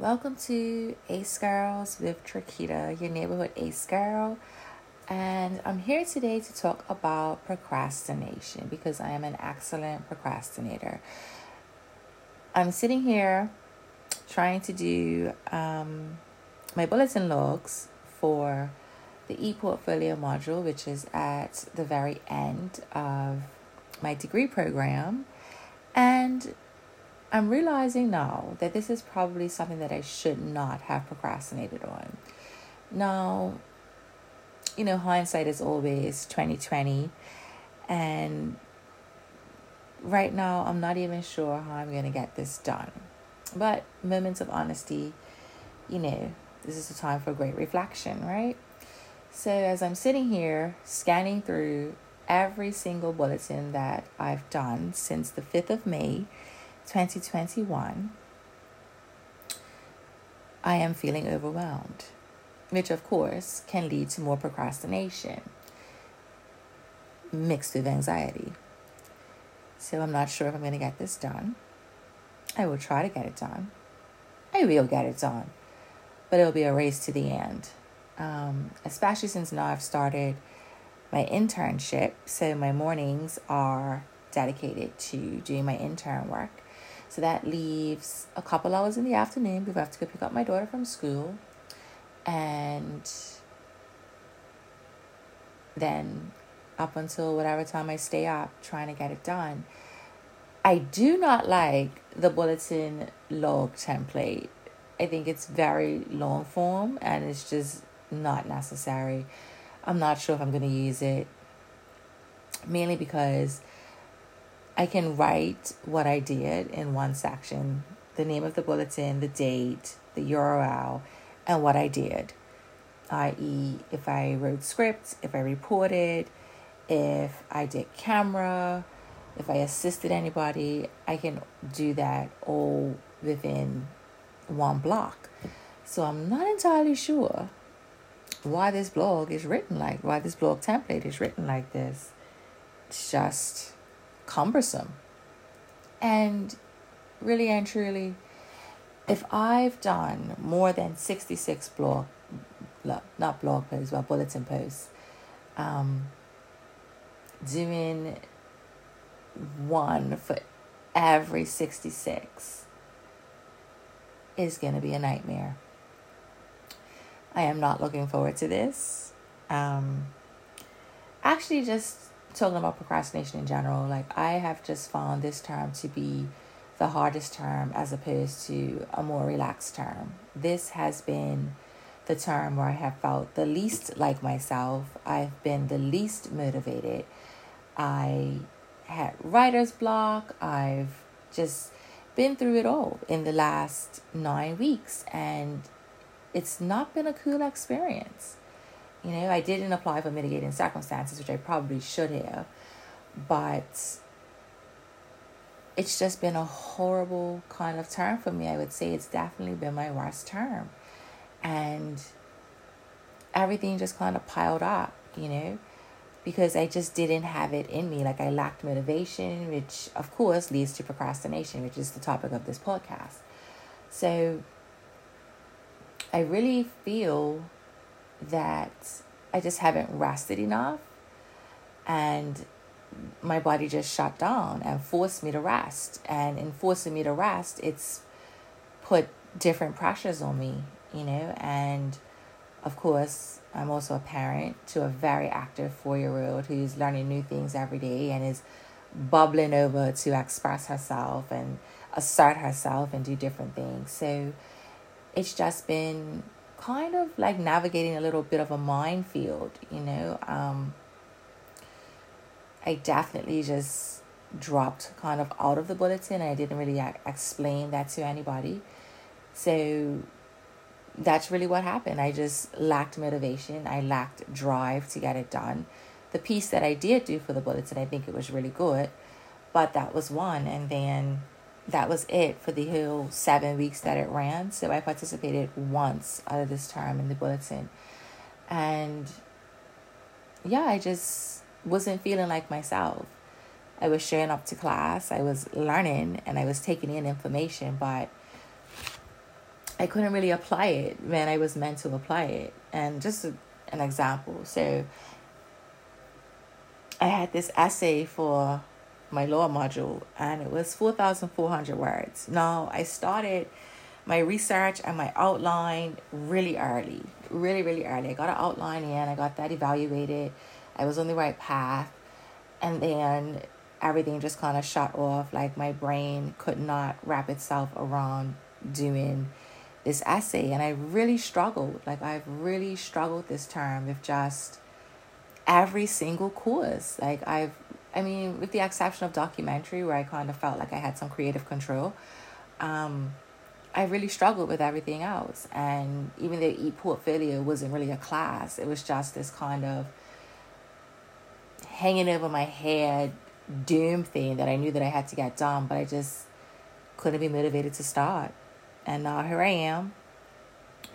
Welcome to Acegirlz with Trikeita, your neighborhood Ace Girl. And I'm here today to talk about procrastination because I am an excellent procrastinator. I'm sitting here trying to do um, my bulletin logs for the e-portfolio module, which is at the very end of my degree program. And I'm realizing now that this is probably something that I should not have procrastinated on. Now, you know, hindsight is always 2020 and right now I'm not even sure how I'm going to get this done. But moments of honesty, you know, this is a time for great reflection, right? So as I'm sitting here scanning through every single bulletin that I've done since the 5th of May 2021, I am feeling overwhelmed, which of course can lead to more procrastination mixed with anxiety. So I'm not sure if I'm going to get this done. I will try to get it done. I will get it done, but it'll be a race to the end. Um, especially since now I've started my internship. So my mornings are dedicated to doing my intern work. So that leaves a couple hours in the afternoon before I have to go pick up my daughter from school. And then up until whatever time I stay up trying to get it done. I do not like the bulletin log template. I think it's very long form and it's just not necessary. I'm not sure if I'm going to use it mainly because I can write what I did in one section the name of the bulletin, the date, the URL, and what I did. I.e., if I wrote scripts, if I reported, if I did camera, if I assisted anybody, I can do that all within one block. So I'm not entirely sure why this blog is written like, why this blog template is written like this. It's just cumbersome. And really and truly, if I've done more than 66 blog, not blog posts, but bulletin posts, um, doing one for every 66 is going to be a nightmare. I am not looking forward to this. Um, actually, just talking about procrastination in general, like I have just found this term to be the hardest term as opposed to a more relaxed term. This has been the term where I have felt the least like myself. I've been the least motivated. I had writer's block. I've just been through it all in the last nine weeks, and it's not been a cool experience. You know, I didn't apply for mitigating circumstances, which I probably should have, but it's just been a horrible kind of term for me. I would say it's definitely been my worst term. And everything just kind of piled up, you know, because I just didn't have it in me. Like I lacked motivation, which of course leads to procrastination, which is the topic of this podcast. So I really feel that I just haven't rested enough and my body just shut down and forced me to rest. And in forcing me to rest, it's put different pressures on me, you know. And of course, I'm also a parent to a very active four year old who's learning new things every day and is bubbling over to express herself and assert herself and do different things. So it's just been kind of like navigating a little bit of a minefield, you know. Um, I definitely just dropped kind of out of the bulletin. I didn't really explain that to anybody. So that's really what happened. I just lacked motivation. I lacked drive to get it done. The piece that I did do for the bulletin, I think it was really good, but that was one. And then that was it for the whole seven weeks that it ran. So I participated once out of this term in the bulletin. And yeah, I just wasn't feeling like myself. I was showing up to class, I was learning, and I was taking in information, but I couldn't really apply it when I was meant to apply it. And just an example. So I had this essay for my law module and it was 4,400 words. Now I started my research and my outline really early, really, really early. I got an outline in, I got that evaluated, I was on the right path, and then everything just kind of shut off. Like my brain could not wrap itself around doing this essay, and I really struggled. Like I've really struggled this term with just every single course. Like I've, I mean, with the exception of documentary, where I kind of felt like I had some creative control. Um, I really struggled with everything else. And even though e-portfolio wasn't really a class, it was just this kind of hanging over my head doom thing that I knew that I had to get done, but I just couldn't be motivated to start. And now here I am,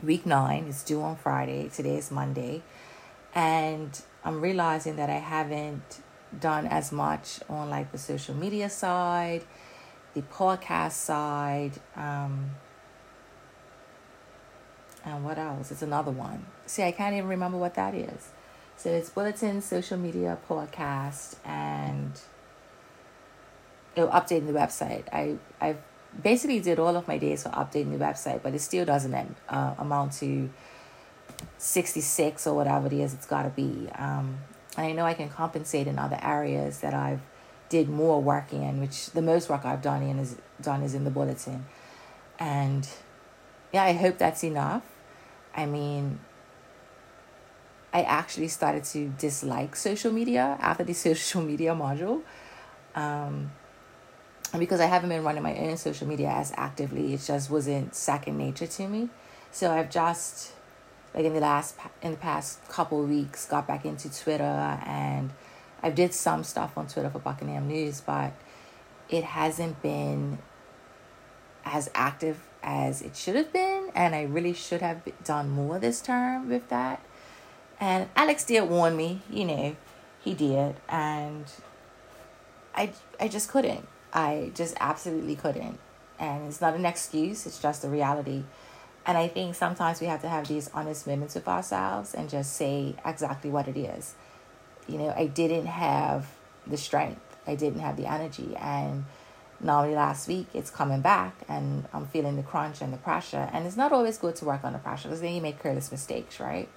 week nine, it's due on Friday, today is Monday, and I'm realizing that I haven't done as much on like the social media side, the podcast side, um, and what else? It's another one. See, I can't even remember what that is. So it's bulletin, social media, podcast, and oh, updating the website. I I've basically did all of my days for updating the website, but it still doesn't uh, amount to sixty six or whatever it is. It's got to be. Um, I know I can compensate in other areas that I've did more work in, which the most work I've done in is done is in the bulletin, and yeah, I hope that's enough. I mean, I actually started to dislike social media after the social media module. Um, because I haven't been running my own social media as actively, it just wasn't second nature to me. So I've just, like in the last, in the past couple weeks, got back into Twitter and I did some stuff on Twitter for Buckingham News, but it hasn't been as active as it should have been, and I really should have done more this term with that. And Alex did warn me, you know, he did, and I I just couldn't. I just absolutely couldn't. And it's not an excuse, it's just a reality. And I think sometimes we have to have these honest moments with ourselves and just say exactly what it is. You know, I didn't have the strength, I didn't have the energy, and Normally last week it's coming back and I'm feeling the crunch and the pressure. And it's not always good to work on the pressure because then you make careless mistakes, right?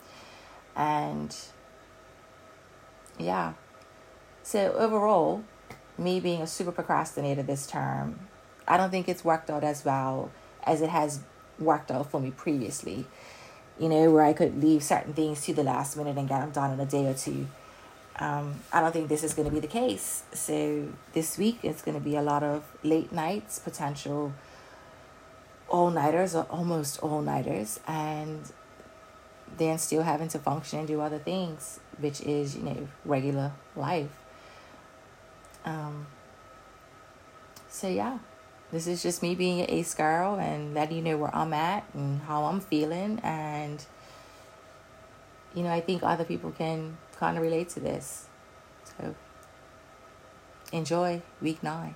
And yeah. So overall, me being a super procrastinator this term, I don't think it's worked out as well as it has worked out for me previously. You know, where I could leave certain things to the last minute and get them done in a day or two um, I don't think this is going to be the case. So this week it's going to be a lot of late nights, potential all nighters or almost all nighters, and then still having to function and do other things, which is you know regular life. Um. So yeah, this is just me being an ace girl and letting you know where I'm at and how I'm feeling, and you know I think other people can kind of relate to this. So enjoy week nine.